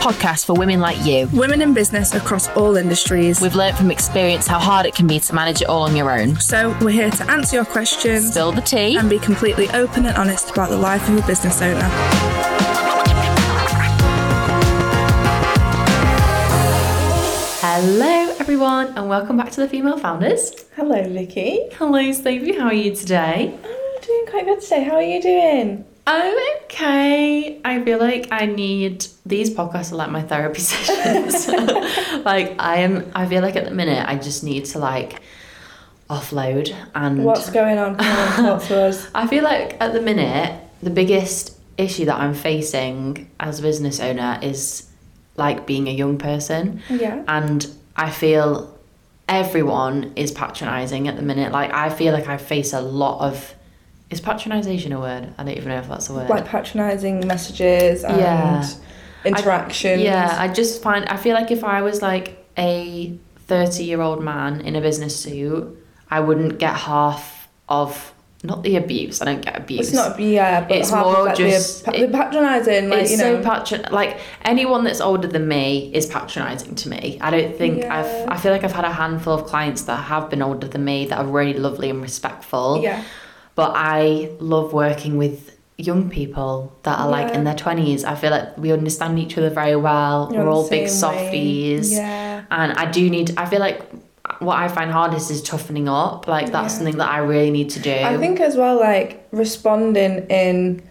podcast for women like you. Women in business across all industries. We've learned from experience how hard it can be to manage it all on your own. So we're here to answer your questions, Spill the tea. and be completely open and honest about the life of a business owner. Hello, everyone, and welcome back to the Female Founders. Hello, Vicky. Hello, Sophie. How are you today? I'm doing quite good today. How are you doing? I'm okay. I feel like I need these podcasts are like my therapy sessions. like I am. I feel like at the minute I just need to like offload and What's going on, talk to us. I feel like at the minute the biggest issue that I'm facing as a business owner is like being a young person. Yeah. and I feel everyone is patronizing at the minute. Like I feel like I face a lot of is patronization a word? I don't even know if that's a word. Like patronising messages and Yeah. interactions. yeah, I just find I feel like if I was like a thirty year old man in a business suit, I wouldn't get half of not the abuse. I don't get abuse. It's not, yeah, but It's more like, just- the, the patronising, like, it's you know. so patron like anyone that's older than me is patronizing to me. I don't think Yeah. I've I feel like I've had a handful of clients that have been older than me that are really lovely and respectful. yeah. But I love working with young people that are like in their twenties. I feel like we understand each other very well. You're We're all big softies. Yeah. And I do need I feel like what I find hardest is toughening up. Like that's Yeah. something that I really need to do. I think as well, like responding in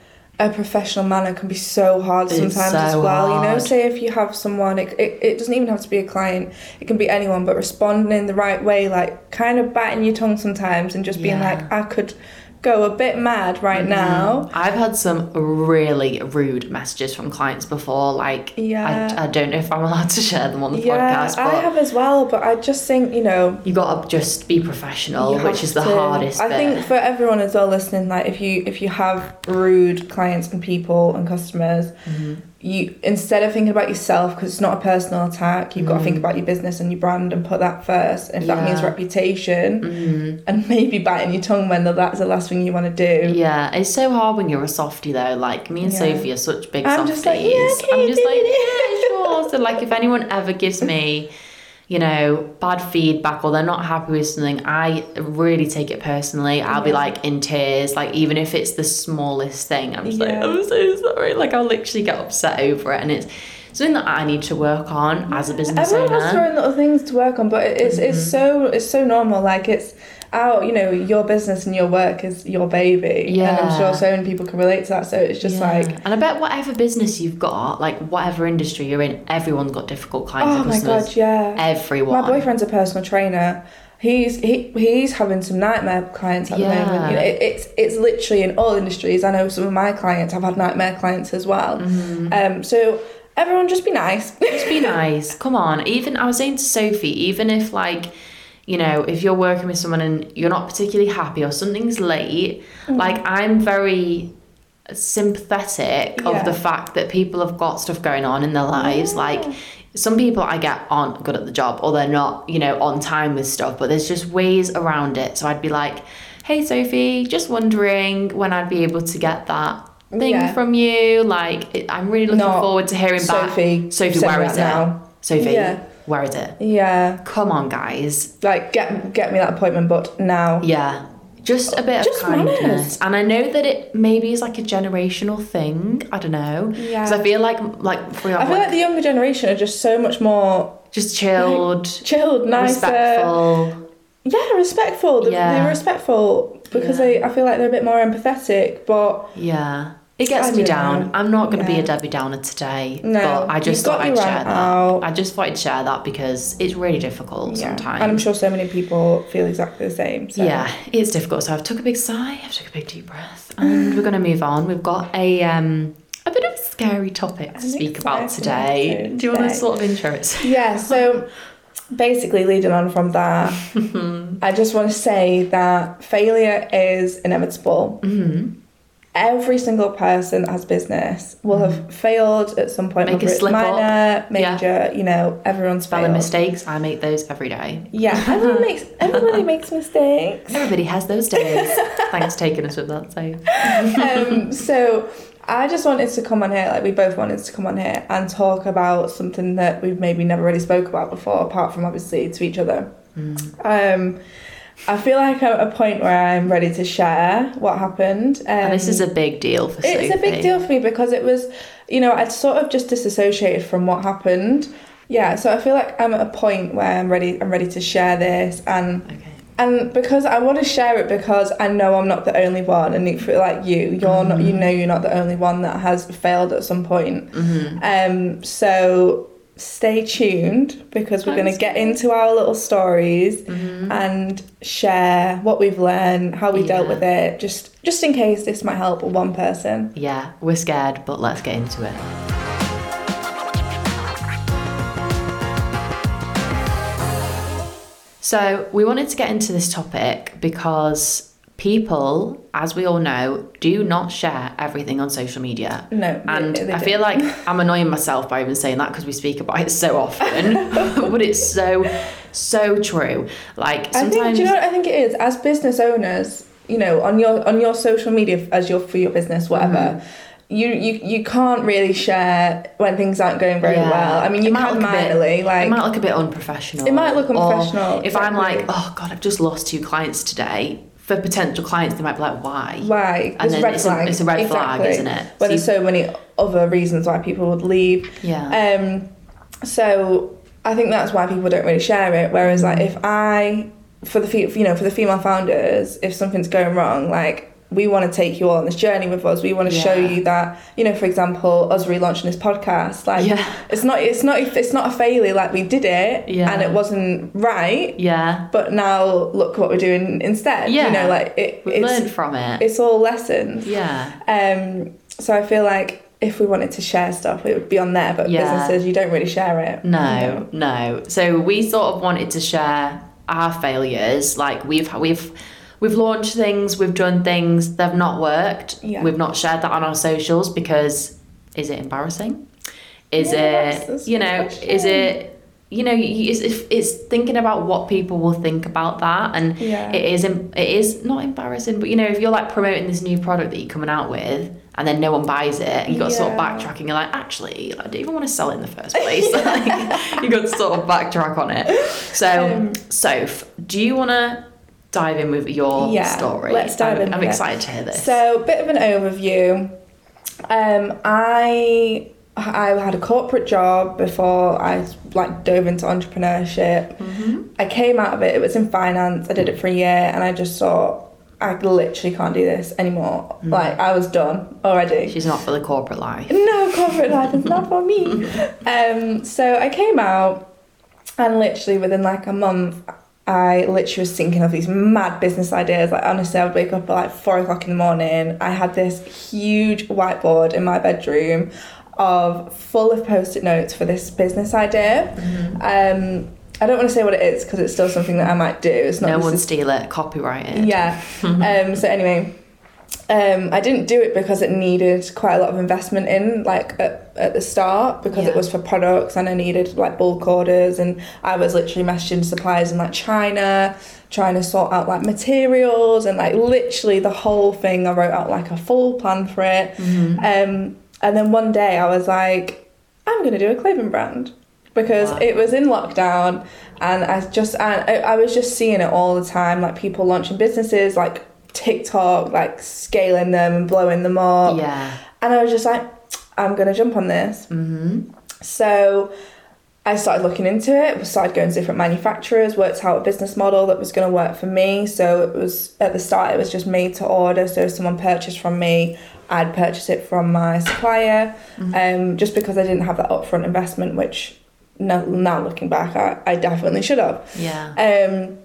a professional manner can be so hard sometimes as so well. You know, say if you have someone, it, it, it doesn't even have to be a client, it can be anyone, but responding in the right way, like kind of biting your tongue sometimes and just being Yeah. like, I could go a bit mad right now. I've had some really rude messages from clients before. Like, Yeah. I, I don't know if I'm allowed to share them on the Yeah, podcast, but I have as well, but I just think, you know, you got to just be professional, which is the to. hardest I bit. think for everyone as well listening, like if you if you have rude clients and people and customers, Mm-hmm. You instead of thinking about yourself because it's not a personal attack, you've got to think about your business and your brand and put that first. And if that means Mm. Yeah. reputation Mhm. and maybe biting your tongue when that's the last thing you want to do. Yeah, it's so hard when you're a softie though. Like me and Yeah. Sophie are such big I'm softies. just like, yeah, I'm just like, yeah, sure. So like, if anyone ever gives me, you mm. know, bad feedback or they're not happy with something, I really take it personally. I'll be like in tears, like even if it's the smallest thing. I'm just like, I'm so sorry. Like I'll literally get upset over it, and it's something that I need to work on as a business Everyone has their owner. own little things to work on, but it's it's mm-hmm. so it's so normal. Like it's our you know your business and your work is your baby. and I'm sure so many people can relate to that. So it's just Yeah. like and I bet whatever business you've got, like whatever industry you're in, everyone's got difficult clients oh and my god, yeah. Everyone. My boyfriend's a personal trainer. He's he he's having some nightmare clients at Yeah. the moment. You know, it, it's it's literally in all industries. I know some of my clients have had nightmare clients as well. Mm-hmm. Um, so everyone just be nice. Just be nice. Come on. Even I was saying to Sophie, even if like, you know, if you're working with someone and you're not particularly happy or something's late, Mm. like I'm very sympathetic Yeah. of the fact that people have got stuff going on in their lives. Like some people I get aren't good at the job or they're not, you know, on time with stuff, but there's just ways around it. So I'd be like, Hey Sophie, just wondering when I'd be able to get that thing Yeah. from you. Like it, I'm really looking Not forward to hearing Sophie, back. Sophie, send where is it? now. Sophie, Yeah. Where is it? yeah, Come on, guys. like get get me that appointment booked now. Yeah. Just a bit Just of kindness. manners. And I know that it maybe is like a generational thing. I don't know. Yeah. Because I feel like, like for I feel like the younger generation are just so much more just chilled, chilled, nicer. respectful. Yeah, respectful. They're, Yeah. they're respectful because Yeah. they. I feel like they're a bit more empathetic, but Yeah. It gets I me down. know. I'm not going to be a Debbie Downer today. No, But I just thought I'd share that. out. I just thought I'd share that because it's really difficult yeah. sometimes. And I'm sure so many people feel exactly the same. So. Yeah, it's difficult. So I've took a big sigh, I've took a big deep breath, and we're going to move on. We've got a um a bit of a scary topic to speak about today. Do you want to sort of intro it? Yeah, so basically, leading on from that, I just want to say that failure is inevitable. Mm-hmm. Every single person that has business will have failed at some point, Make a whether it's slip up. minor, Yeah. major, you know, everyone's Spelling mistakes, I make those every day. Yeah, everyone makes everybody makes mistakes. Everybody has those days. Thanks taking us with that. So um, so I just wanted to come on here, like we both wanted to come on here and talk about something that we've maybe never really spoke about before, apart from obviously to each other. Um, I feel like I'm at a point where I'm ready to share what happened. Um, And this is a big deal for Sophie. it's a big deal for me because it was, you know, I'd sort of just disassociated from what happened. Yeah, so I feel like I'm at a point where I'm ready. I'm ready to share this, and Okay. and because I want to share it because I know I'm not the only one, and feel like you, you're not. You know, you're not the only one that has failed at some point. Um, so stay tuned because we're going to get into our little stories mm-hmm. and share what we've learned, how we dealt with it, just just in case this might help one person. Yeah, we're scared, but let's get into it. So, we wanted to get into this topic because people, as we all know, do not share everything on social media. No, And they- they I don't. feel like I'm annoying myself by even saying that because we speak about it so often. but it's so, so true. Like, I sometimes. think do you know what I think it is as business owners, you know, on your on your social media as your for your business, whatever. Mm-hmm. You, you you can't really share when things aren't going very Yeah. well. I mean, you might can look a bit- like it might look a bit unprofessional. It might look unprofessional, if I'm like, oh god, I've just lost two clients today. For potential clients, they might be like, why? why And then red it's a- it's a red flag, isn't it? When So there's so many other reasons why people would leave. Yeah. Um, so I think that's why people don't really share it. Whereas like if I, for the fe- you know for the female founders, if something's going wrong, like we want to take you all on this journey with us. We want to show you that you know, for example, us relaunching this podcast, like Yeah. it's not it's not it's not a failure. Like we did it Yeah. and it wasn't right. yeah. But now look what we're doing instead. Yeah. You know, like it, We it's learned from it. it's all lessons. yeah. Um, so I feel like if we wanted to share stuff, it would be on there. But Yeah. businesses, you don't really share it. No, no. So we sort of wanted to share our failures. Like we've we've we've launched things, we've done things, they've not worked. Yeah. We've not shared that on our socials because is it embarrassing? Is it you know? question. Is it you know? It's, it's thinking about what people will think about that, and Yeah. it is it is not embarrassing, but you know, if you're like promoting this new product that you're coming out with. And then no one buys it, and you got to sort of backtracking, you're like, actually, I don't even want to sell it in the first place. like, you got to sort of backtrack on it. So, Um, Soph, do you want to dive in with your Yeah, story? let's dive I'm, in I'm excited to hear this. So, bit of an overview. Um, I I had a corporate job before I like dove into entrepreneurship. Mm-hmm. I came out of it. It was in finance. I did it for a year, and I just thought I literally can't do this anymore. Like I was done already. She's not for the corporate life. no corporate life is not for me. Um, so I came out, and literally within like a month, I literally was thinking of these mad business ideas. Like honestly, I would wake up at like four o'clock in the morning. I had this huge whiteboard in my bedroom of full of post-it notes for this business idea. Um, I don't want to say what it is because it's still something that I might do. It's not No one steal it, copyright it. yeah. um, so anyway, um, I didn't do it because it needed quite a lot of investment in, like at, at the start, because Yeah. it was for products and I needed like bulk orders, and I was literally messaging suppliers in like China, trying to sort out like materials and like literally the whole thing. I wrote out like a full plan for it, um, and then one day I was like, I'm gonna do a clothing brand because Wow. it was in lockdown and I just I, I was just seeing it all the time like people launching businesses like TikTok like scaling them and blowing them up. Yeah. and I was just like I'm gonna jump on this. Mm-hmm. so I started looking into it started going to different manufacturers worked out a business model that was going to work for me. So it was at the start it was just made to order. So if someone purchased from me I'd purchase it from my supplier. Um, just because I didn't have that upfront investment which now, now looking back I, I definitely should have. Yeah. um,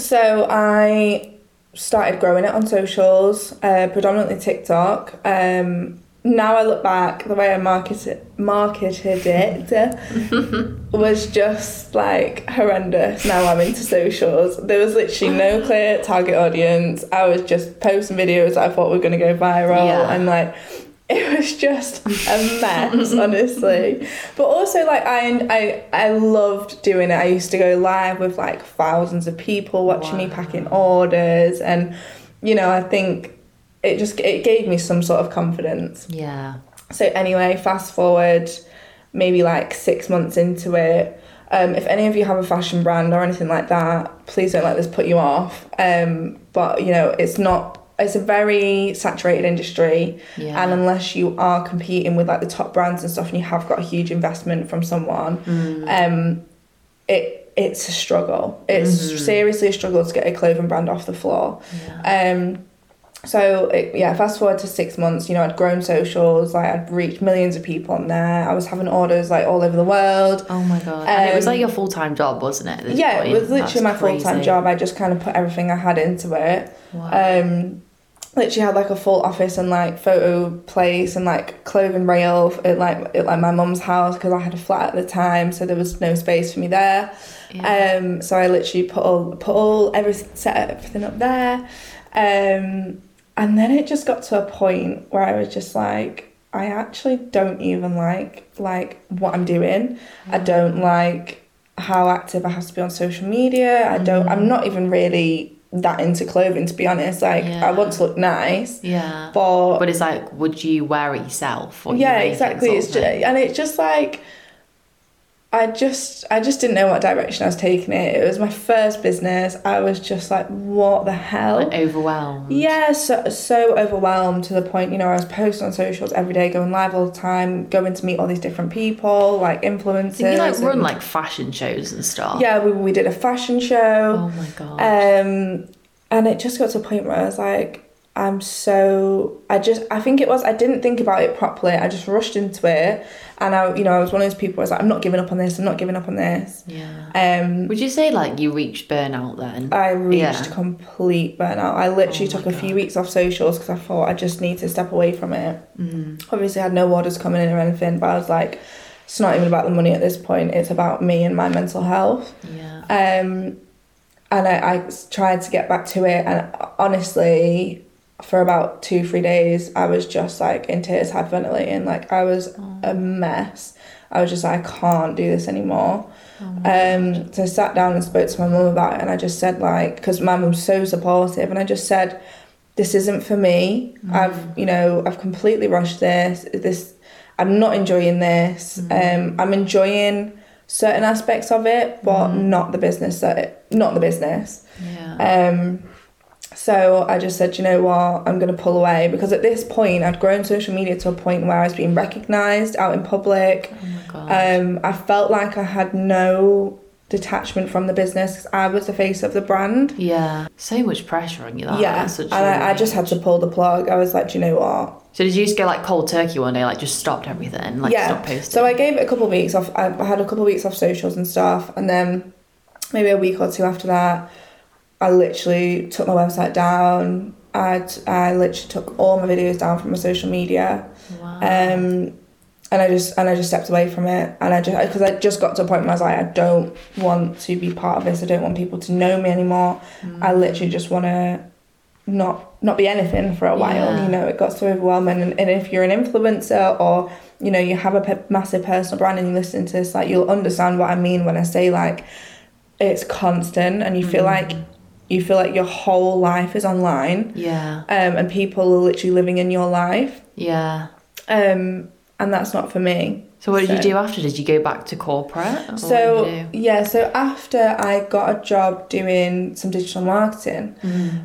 so I started growing it on socials, uh, predominantly TikTok. Um, now I look back, the way I marketed marketed it was just like horrendous. Now I'm into socials. There was literally no clear target audience. I was just posting videos that I thought were going to go viral, Yeah. and like it was just a mess, honestly. But also, like I, I, I loved doing it. I used to go live with like thousands of people watching me packing orders, and you know, I think it just it gave me some sort of confidence. Yeah. So anyway, fast forward, maybe like six months into it. Um, if any of you have a fashion brand or anything like that, please don't let this put you off. Um, but you know, it's not. It's a very saturated industry, Yeah. and unless you are competing with like the top brands and stuff, and you have got a huge investment from someone, um, it it's a struggle. It's seriously a struggle to get a clothing brand off the floor. Um, so it, yeah, fast forward to six months. You know, I'd grown socials. Like I'd reached millions of people on there. I was having orders like all over the world. Oh my god. and it was Um, like your full time job, wasn't it? yeah, point? it was literally That's my full time job. I just kind of put everything I had into it. Wow. Um, literally had like a full office and like photo place and like clothing rail at like at like my mum's house because I had a flat at the time, so there was no space for me there. Yeah. Um, so I literally put all put all everything set everything up there, um, and then it just got to a point where I was just like, I actually don't even like like what I'm doing. I don't like how active I have to be on social media. I don't. I'm not even really that into clothing to be honest. Like I want to look nice, yeah. but, But it's like, would you wear it yourself? or yeah, exactly. It's just, and it's just like I just I just didn't know what direction I was taking it. It was my first business. I was just like, what the hell? like overwhelmed. Yeah, so so overwhelmed to the point, you know, I was posting on socials every day, going live all the time, going to meet all these different people, like influencers. Did you like run like fashion shows and stuff? Yeah, we, we did a fashion show. Oh my god. Um, and it just got to a point where I was like, I'm so. I just. I think it was. I didn't think about it properly. I just rushed into it, and I, you know, I was one of those people. I was like, I'm not giving up on this. I'm not giving up on this. yeah. Um, Would you say like you reached burnout then? I reached Yeah. complete burnout. I literally Oh took a few weeks off socials because I thought I just need to step away from it. Mm. Obviously, I had no orders coming in or anything, but I was like, it's not even about the money at this point. It's about me and my mental health. yeah. Um, and I, I tried to get back to it, and honestly, for about two, three days, I was just like in tears, hyperventilating. Like I was a mess. I was just like, I can't do this anymore. um, so I sat down and spoke to my mum about it, and I just said like, because my mum's so supportive, and I just said, this isn't for me. I've, you know, I've completely rushed this. This, I'm not enjoying this. Um, I'm enjoying certain aspects of it, but not the business that, not the business. Yeah. Um, so I just said, you know what, I'm going to pull away because at this point I'd grown social media to a point where I was being recognised out in public. oh my god. Um, I felt like I had no detachment from the business I was the face of the brand. yeah. So much pressure on you. That yeah, and I, I just had to pull the plug. I was like, you know what? So did you just go like cold turkey one day, like just stopped everything, like yeah. stop posting? So I gave it a couple of weeks off. I I had a couple of weeks off socials and stuff, and then maybe a week or two after that, I literally took my website down. I I literally took all my videos down from my social media. wow. um, and I just and I just stepped away from it, and I just because I just got to a point where I was like, I don't want to be part of this. I don't want people to know me anymore. I literally just want to not not be anything for a while. Yeah. You know, it got so overwhelming. And, and if you're an influencer or you know you have a pe- massive personal brand and you listen to this, like you'll understand what I mean when I say like it's constant, and you feel like you feel like your whole life is online, yeah. um, and people are literally living in your life Yeah. um, and that's not for me. So what did you do after? Did you go back to corporate? or So did you do? yeah, so after I got a job doing some digital marketing,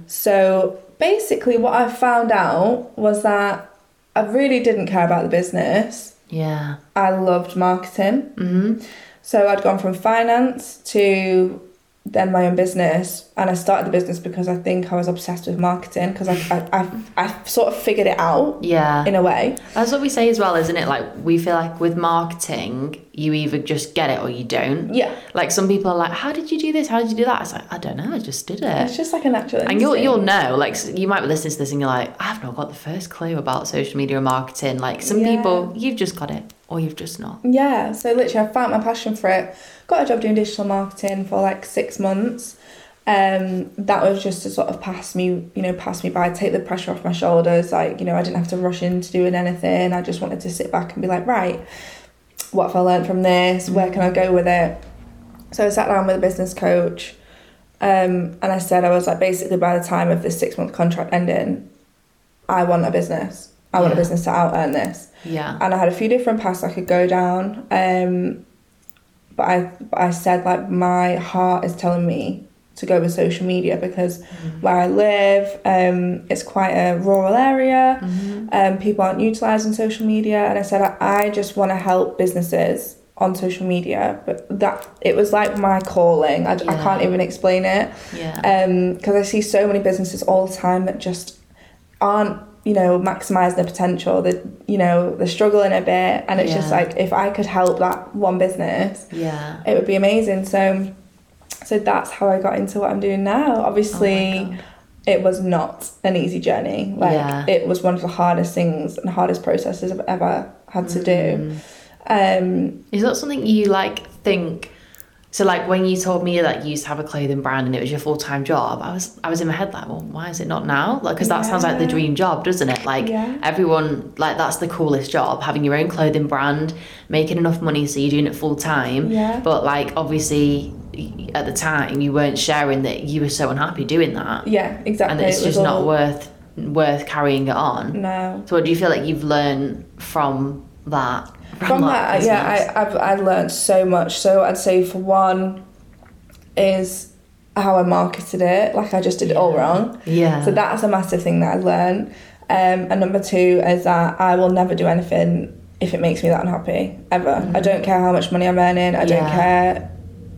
so basically what I found out was that I really didn't care about the business. yeah. I loved marketing. hmm So I'd gone from finance to then my own business, and I started the business because I think I was obsessed with marketing because I, I, I, I sort of figured it out Yeah. in a way. That's what we say as well, isn't it? Like we feel like with marketing, you either just get it or you don't. Yeah, Like some people are like, "How did you do this? How did you do that?" It's like, I don't know. I just did it it's just like a natural. And you'll you'll know. Like you might be listening to this and you're like, "I've not got the first clue about social media and marketing." Like some Yeah. people, you've just got it or you've just not. Yeah, so literally, I found my passion for it. Got a job doing digital marketing for like six months. Um, that was just to sort of pass me, you know, pass me by, take the pressure off my shoulders. Like, you know, I didn't have to rush into doing anything. I just wanted to sit back and be like, right, what have I learned from this? Where can I go with it? So I sat down with a business coach, um, and I said I was like, basically, by the time of this six month contract ending, I want a business. I want a business to out earn this. Yeah. And I had a few different paths I could go down. Um, but I I said like my heart is telling me to go with social media because where I live, um, it's quite a rural area. Um, people aren't utilizing social media, and I said I, I just want to help businesses on social media. But that it was like my calling. I, I can't even explain it Yeah. because I see so many businesses all the time that just aren't you know maximizing their potential that you know they're struggling a bit and it's just like if I could help that one business yeah. it would be amazing so so that's how I got into what I'm doing now obviously Oh it was not an easy journey like Yeah. it was one of the hardest things and hardest processes I've ever had to Mm. do um Is that something you like think? So like when you told me that you used to have a clothing brand and it was your full time job, I was I was in my head like, well, why is it not now? Like, because that sounds like the dream job, doesn't it? Like Yeah. everyone like that's the coolest job, having your own clothing brand, making enough money so you're doing it full time. Yeah. But like obviously at the time you weren't sharing that you were so unhappy doing that, yeah exactly and it's It just not worth worth carrying it on. no So what do you feel like you've learned from that? from that business? yeah I, I've, I've learned so much. So i'd say for one is how i marketed it. Like i just did it all wrong. Yeah. so that's a massive thing that i learned. Um, and number two is that i will never do anything if it makes me that unhappy ever. I don't care how much money i'm earning. I don't care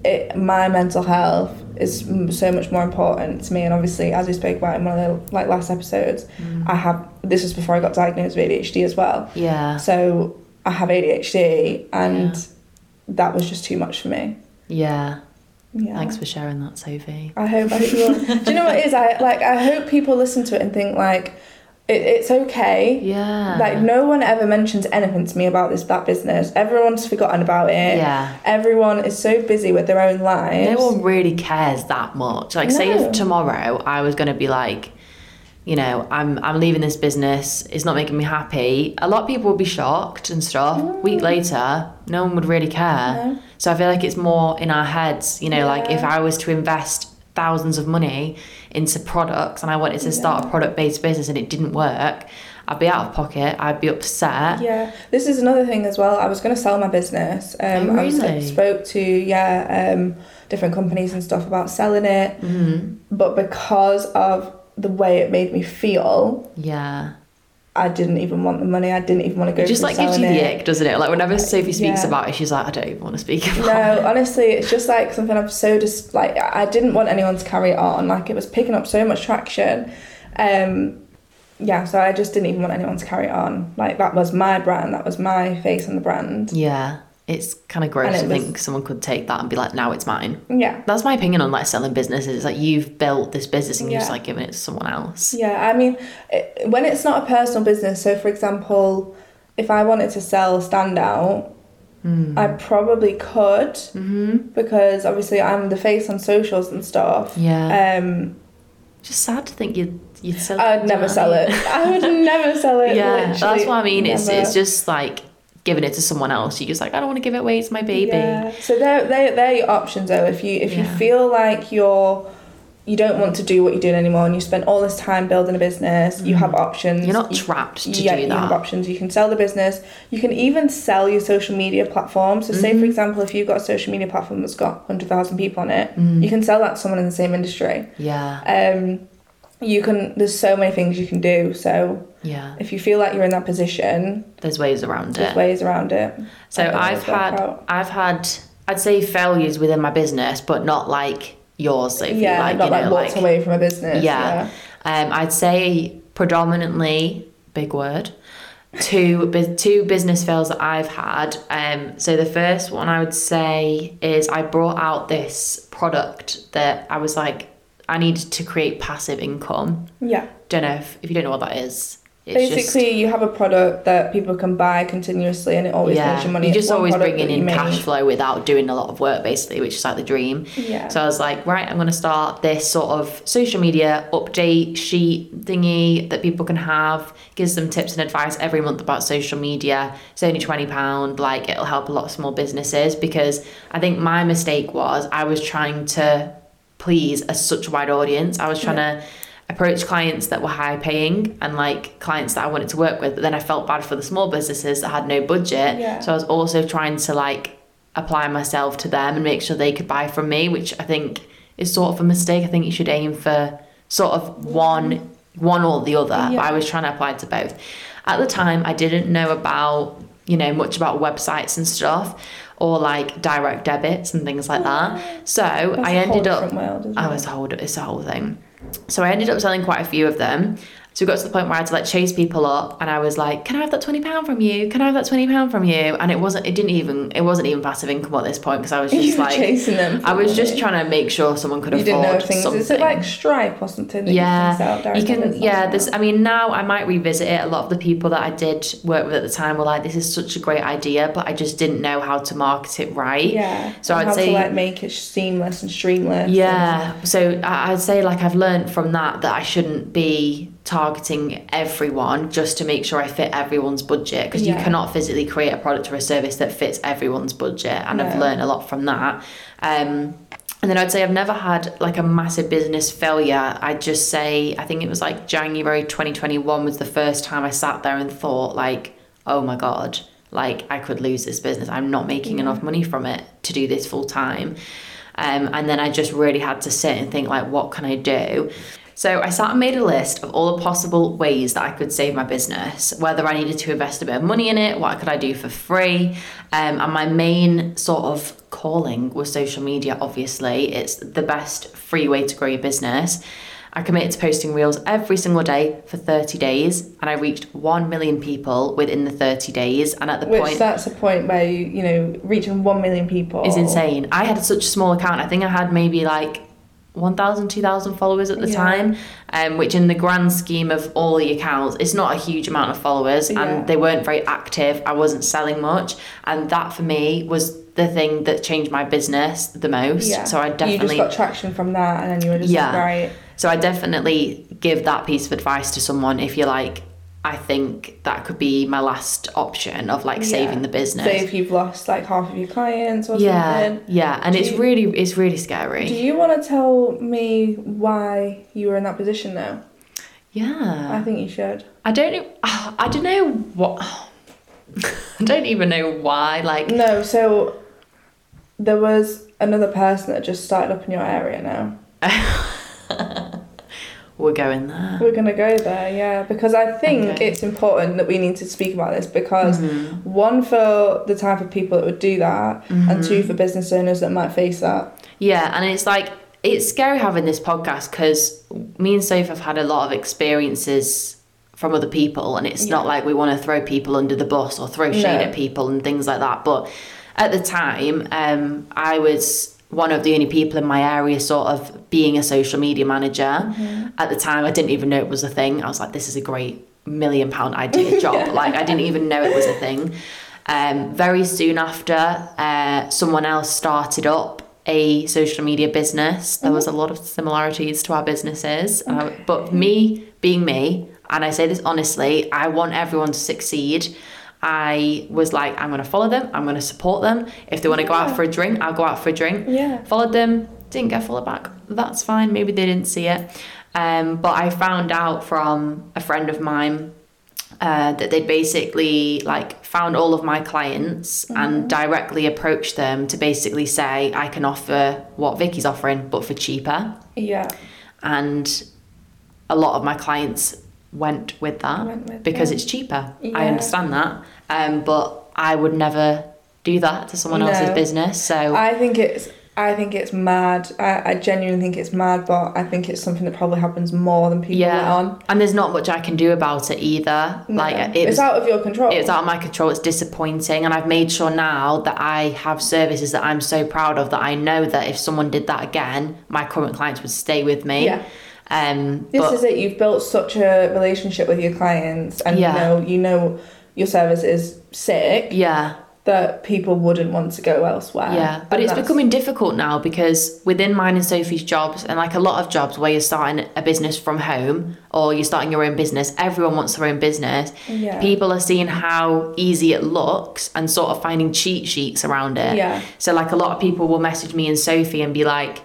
it, my mental health is so much more important to me and obviously as we spoke about in one of the like last episodes mm. i have this was before i got diagnosed with adhd as well yeah. so I have ADHD, and that was just too much for me. Yeah. Yeah. Thanks for sharing that, Sophie. I hope I hope you will. Do you know what it is? I like. I hope people listen to it and think like, it, it's okay. Yeah. Like no one ever mentions anything to me about this that business. Everyone's forgotten about it. Yeah. Everyone is so busy with their own lives. No one really cares that much. Like, say if tomorrow I was going to be like, you know, I'm I'm leaving this business. It's not making me happy. A lot of people would be shocked and stuff. Week later, no one would really care. No. So I feel like it's more in our heads. You know, like if I was to invest thousands of money into products and I wanted to start a product based business and it didn't work, I'd be out of pocket. I'd be upset. Yeah, this is another thing as well. I was going to sell my business. Um, Oh, I was, really? spoke to yeah um, different companies and stuff about selling it, Mm-hmm. but because of the way it made me feel, Yeah. I didn't even want the money. I didn't even want to go. It just like gives you the it. ick, doesn't it? Like whenever Sophie speaks Yeah. about it, she's like, I don't even want to speak about No, it. No, honestly, it's just like something I'm so just like I didn't want anyone to carry it on. Like it was picking up so much traction. Um, yeah, so I just didn't even want anyone to carry it on. Like that was my brand. That was my face on the brand. Yeah. It's kind of gross to was- think someone could take that and be like, now it's mine. Yeah. That's my opinion on like selling businesses. It's like you've built this business and you're just like giving it to someone else. Yeah, I mean, it, when it's not a personal business, so for example, if I wanted to sell Standout, Hmm. I probably could Mm-hmm. because obviously I'm the face on socials and stuff. Yeah. Um, just sad to think you'd, you'd sell I'd never sell it. I would never sell it. Yeah. That's what I mean. It's, it's just like giving it to someone else. You're just like, I don't want to give it away. It's my baby. Yeah. So they're, they're, they're your options though. If you if you feel like you're you don't want to do what you're doing anymore and you spend all this time building a business, you have options. Mm. You're not You- trapped to yeah, do you have options. You can sell the business. You can even sell your social media platform. So, say Mm-hmm. for example, if you've got a social media platform that's got hundred thousand people on it, Mm. you can sell that to someone in the same industry. Yeah. Um, you can. There's so many things you can do. So, Yeah. if you feel like you're in that position, There's ways around there's it. There's ways around it. So I've had. I've had I'd say failures within my business, but not like yours, Sophie. yeah, like, not you like know, walked like away from a business. yeah. Um, I'd say predominantly big word. Two two business fails that I've had. Um, so the first one I would say is I brought out this product that I was like I need to create passive income. yeah. Don't know if, if you don't know what that is. It's Basically, you have a product that people can buy continuously, and it always yeah, makes you money. you're just always bringing in cash flow without doing a lot of work, basically, which is like the dream. Yeah. So I was like, right, I'm going to start this sort of social media update sheet thingy that people can have, gives them tips and advice every month about social media. It's only £20, like it'll help a lot of small businesses because I think my mistake was I was trying to please a such a wide audience. I was trying to approach clients that were high paying and like clients that I wanted to work with. But then I felt bad for the small businesses that had no budget. Yeah. So I was also trying to like apply myself to them and make sure they could buy from me, which I think is sort of a mistake. I think you should aim for sort of one one or the other. But I was trying to apply to both. At the time I didn't know about, you know, much about websites and stuff or like direct debits and things like that. So I a whole ended up world, I was a whole it's a whole thing. So I ended up selling quite a few of them. So we got to the point where I had to like chase people up and I was like, Can I have that twenty pound from you? Can I have that twenty pound from you? And it wasn't it didn't even it wasn't even passive income at this point because I was just like chasing them I was just trying to make sure someone could You afford didn't know things. something. Is it like Stripe or something? That yeah, you can sell you can. Yeah, this. I mean, now I might revisit it. A lot of the people that I did work with at the time were like, "This is such a great idea," but I just didn't know how to market it right. Yeah. So and I'd say to like make it seamless and streamless. yeah. So I'd say like I've learned from that that I shouldn't be targeting everyone just to make sure I fit everyone's budget because you cannot physically create a product or a service that fits everyone's budget and I've learned a lot from that. Um, and then I'd say I've never had like a massive business failure. I'd just say I think it was like January 2021 was the first time I sat there and thought like, oh my god, like I could lose this business. I'm not making enough money from it to do this full time. Um, and then I just really had to sit and think like, what can I do? So I sat and made a list of all the possible ways that I could save my business, whether I needed to invest a bit of money in it, what could I do for free. Um, and my main sort of calling was social media, obviously. It's the best free way to grow your business. I committed to posting reels every single day for 30 days, and I reached 1 million people within the 30 days. And at the Which point, that's a point where you, you know, reaching one million people is insane. I had such a small account. I think I had maybe like 1,000, 2,000 followers at the Yeah. time, um, which in the grand scheme of all the accounts, it's not a huge amount of followers Yeah. and they weren't very active. I wasn't selling much. And that for me was the thing that changed my business the most. Yeah. So I definitely. You just got traction from that, and then you were just Yeah. right. So I definitely give that piece of advice to someone if you're like, I think that could be my last option of like saving Yeah. the business. Say if you've lost like half of your clients or yeah, something. yeah, and it's you- really, it's really scary. Do you want to tell me why you were in that position now? yeah, I think you should. I don't know. I don't know what. I don't even know why. Like, No, so there was another person that just started up in your area now. we're going there. We're gonna go there, yeah, because I think Okay. it's important that we need to speak about this because Mm-hmm. one for the type of people that would do that, and Mm-hmm. two for business owners that might face that. Yeah, and it's like it's scary having this podcast because me and Soph have had a lot of experiences from other people, and it's not like we want to throw people under the bus or throw shade No. at people and things like that. But at the time, um, I was one of the only people in my area sort of being a social media manager. At the time, I didn't even know it was a thing. I was like, this is a great million pound idea job. Like, I didn't even know it was a thing. Um, very soon after, uh, someone else started up a social media business. There was a lot of similarities to our businesses. Uh, but me being me, and I say this honestly, I want everyone to succeed. I was like, I'm going to follow them. I'm going to support them. If they want to go out for a drink, I'll go out for a drink. Yeah. Followed them, didn't get followed back. That's fine. Maybe they didn't see it. Um, but I found out from a friend of mine uh, that they basically like found all of my clients and directly approached them to basically say I can offer what Vicky's offering but for cheaper Yeah. and a lot of my clients went with that Went with because it. it's cheaper I understand that um, but I would never do that to someone else's business so I think it's I think it's mad. I, I genuinely think it's mad, but I think it's something that probably happens more than people let on. and there's not much I can do about it either No. like it it's was out of your control. it's out of my control it's disappointing and i've made sure now that i have services that i'm so proud of that i know that if someone did that again my current clients would stay with me Yeah. Um This but is it. You've built such a relationship with your clients, and Yeah. you know you know your service is sick yeah that people wouldn't want to go elsewhere. yeah but And it's that's- becoming difficult now because within mine and sophie's jobs and like a lot of jobs where you're starting a business from home or you're starting your own business everyone wants their own business Yeah. people are seeing how easy it looks and sort of finding cheat sheets around it Yeah. So like a lot of people will message me and Sophie and be like,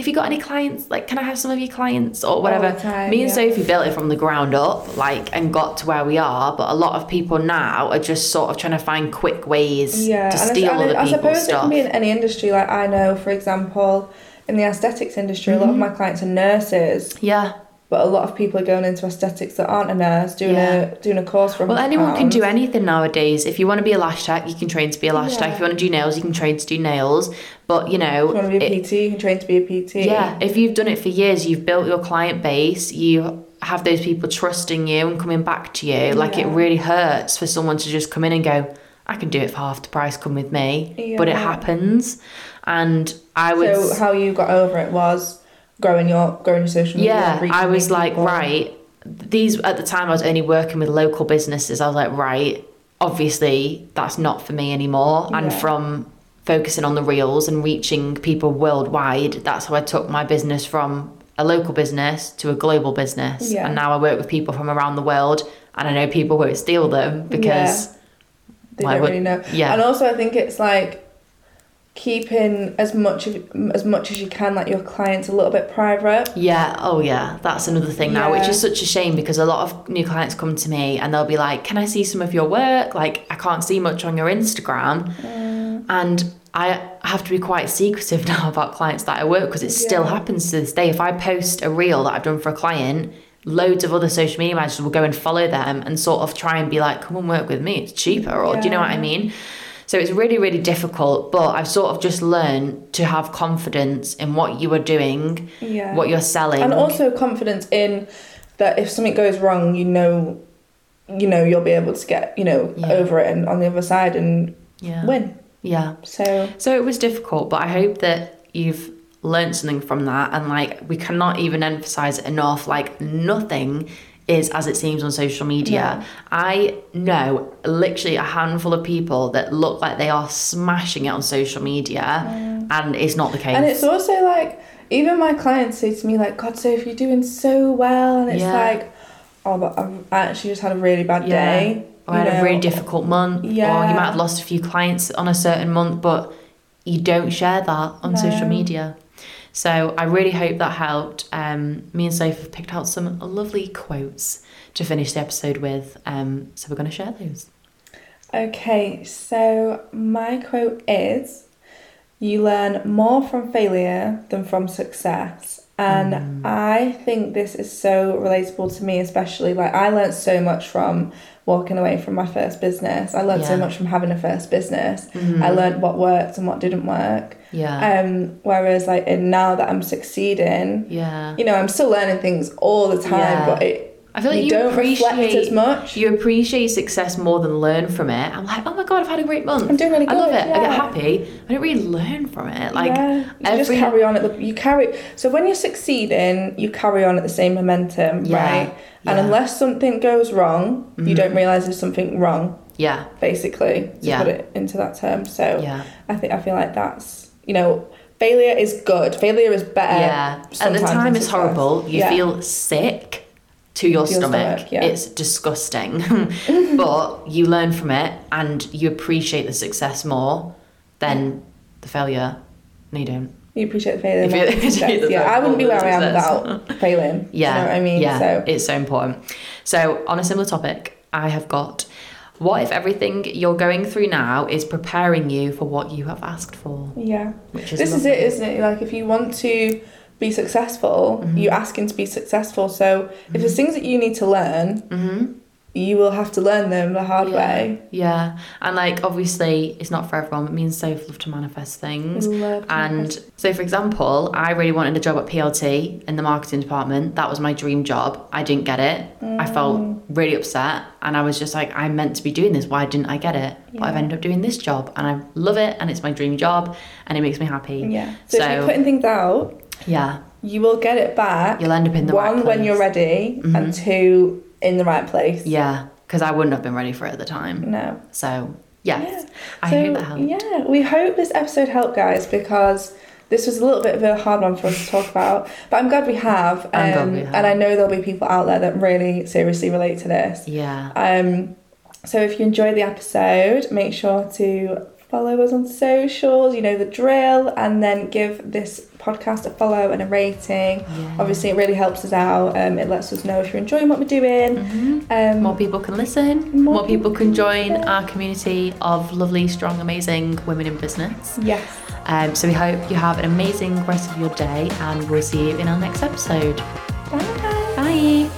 if you got any clients, like, can I have some of your clients or whatever? time, Me and yeah. Sophie built it from the ground up, like, and got to where we are. But a lot of people now are just sort of trying to find quick ways yeah, to I- steal other I, people's suppose it stuff. can be in any industry. Like I know, for example, in the aesthetics industry, a lot of Mm-hmm. my clients are nurses, yeah. But a lot of people are going into aesthetics that aren't a nurse, doing Yeah. a doing a course for. Well, £100 anyone can do anything nowadays. If you want to be a lash tech, you can train to be a lash tech. If you want to do nails, you can train to do nails. But you know, If you want to be a it- PT, you can train to be a PT. Yeah, if you've done it for years, you've built your client base, you have those people trusting you and coming back to you. Like it really hurts for someone to just come in and go, I can do it for half the price, come with me. But it happens. And I would So how you got over it was growing your growing your social media. yeah, I was like, people. right. These at the time I was only working with local businesses. I was like, right, obviously that's not for me anymore. And from focusing on the reels and reaching people worldwide, that's how I took my business from a local business to a global business. Yeah. And now I work with people from around the world and I know people won't steal them because They Why don't would- really know. yeah. And also, I think it's like keeping as much of as much as you can, like your clients, a little bit private. Yeah, oh yeah, that's another thing now, which is such a shame because a lot of new clients come to me and they'll be like, Can I see some of your work? Like, I can't see much on your Instagram. Mm. And I have to be quite secretive now about clients that I work because it still happens to this day. If I post a reel that I've done for a client, loads of other social media managers will go and follow them and sort of try and be like, Come and work with me, it's cheaper, or do you know what I mean? So it's really, really difficult, but I've sort of just learned to have confidence in what you are doing, Yeah. what you're selling. and also confidence in that if something goes wrong, you know, you know you'll be able to get you know Yeah. over it and on the other side and yeah. win. Yeah. So So it was difficult, but I hope that you've learned something from that. And like, we cannot even emphasize enough. Like, nothing is as it seems on social media. No. I know literally a handful of people that look like they are smashing it on social media, and it's not the case. and it's also like even my clients say to me like, "God, Sophie, you're doing so well," and it's Yeah. like, "Oh, but I've I actually just had a really bad Yeah. day." or I had a really difficult month, or you might have lost a few clients on a certain month, but you don't share that on social media. So I really hope that helped. Um, me and Sophie picked out some lovely quotes to finish the episode with. Um, so we're going to share those. Okay, so my quote is You learn more from failure than from success. And Mm. I think this is so relatable to me, especially like I learned so much from walking away from my first business. I learned so Yeah. Mm-hmm. much from having a first business. I learned what worked and what didn't work. Yeah. Um, whereas like and now that I'm succeeding, yeah. you know, I'm still learning things all the time, Yeah. but it I feel like you, you, don't reflect appreciate as much. You appreciate success more than learn from it. I'm like, oh my god, I've had a great month. I'm doing really good. I love it. I get happy. I don't really learn from it. Like yeah, you just carry on at the you carry so when you're succeeding you carry on at the same momentum Yeah, right and yeah. Mm-hmm. unless something goes wrong you don't realize there's something wrong yeah, basically to Yeah. put it into that term so yeah. i think i feel like that's you know failure is good failure is better Yeah. At the time, it's horrible. You Yeah. feel sick to your your stomach. stomach, yeah. It's disgusting. but you learn from it and you appreciate the success more than the failure. No, you don't. you appreciate the failure you- the yeah i wouldn't be where i am without failing Yeah. you know what i mean Yeah. so It's so important. So, on a similar topic, I have got what if everything you're going through now is preparing you for what you have asked for? yeah Which is this is it isn't it like if you want to be successful Mm-hmm. you're asking to be successful so if there's things that you need to learn Mm-hmm. you will have to learn them the hard Yeah. way Yeah, and like obviously it's not for everyone. But me and Soph love to manifest things. Love and manifest. so, for example, I really wanted a job at PLT in the marketing department. That was my dream job. I didn't get it. I felt Mm. really upset, and I was just like, I'm meant to be doing this. Why didn't I get it? But I've ended up doing this job, and I love it, and it's my dream job, and it makes me happy. yeah so, So- you're putting things out Yeah, you will get it back you'll end up in the one right when you're ready Mhm. and two in the right place Yeah, because I wouldn't have been ready for it at the time. no So yes, Yeah. I so hope that helped. yeah we hope this episode helped guys because this was a little bit of a hard one for us to talk about but i'm glad we have um, I'm glad we have. and i know there'll be people out there that really seriously relate to this Yeah. Um, so if you enjoyed the episode, make sure to follow us on socials, you know the drill, and then give this podcast a follow and a rating. Obviously, it really helps us out. Um, it lets us know if you're enjoying what we're doing. Um, More people can listen, More more, people can join can. our community of lovely, strong, amazing women in business. yes. Um, so we hope you have an amazing rest of your day and we'll see you in our next episode. Bye. Bye.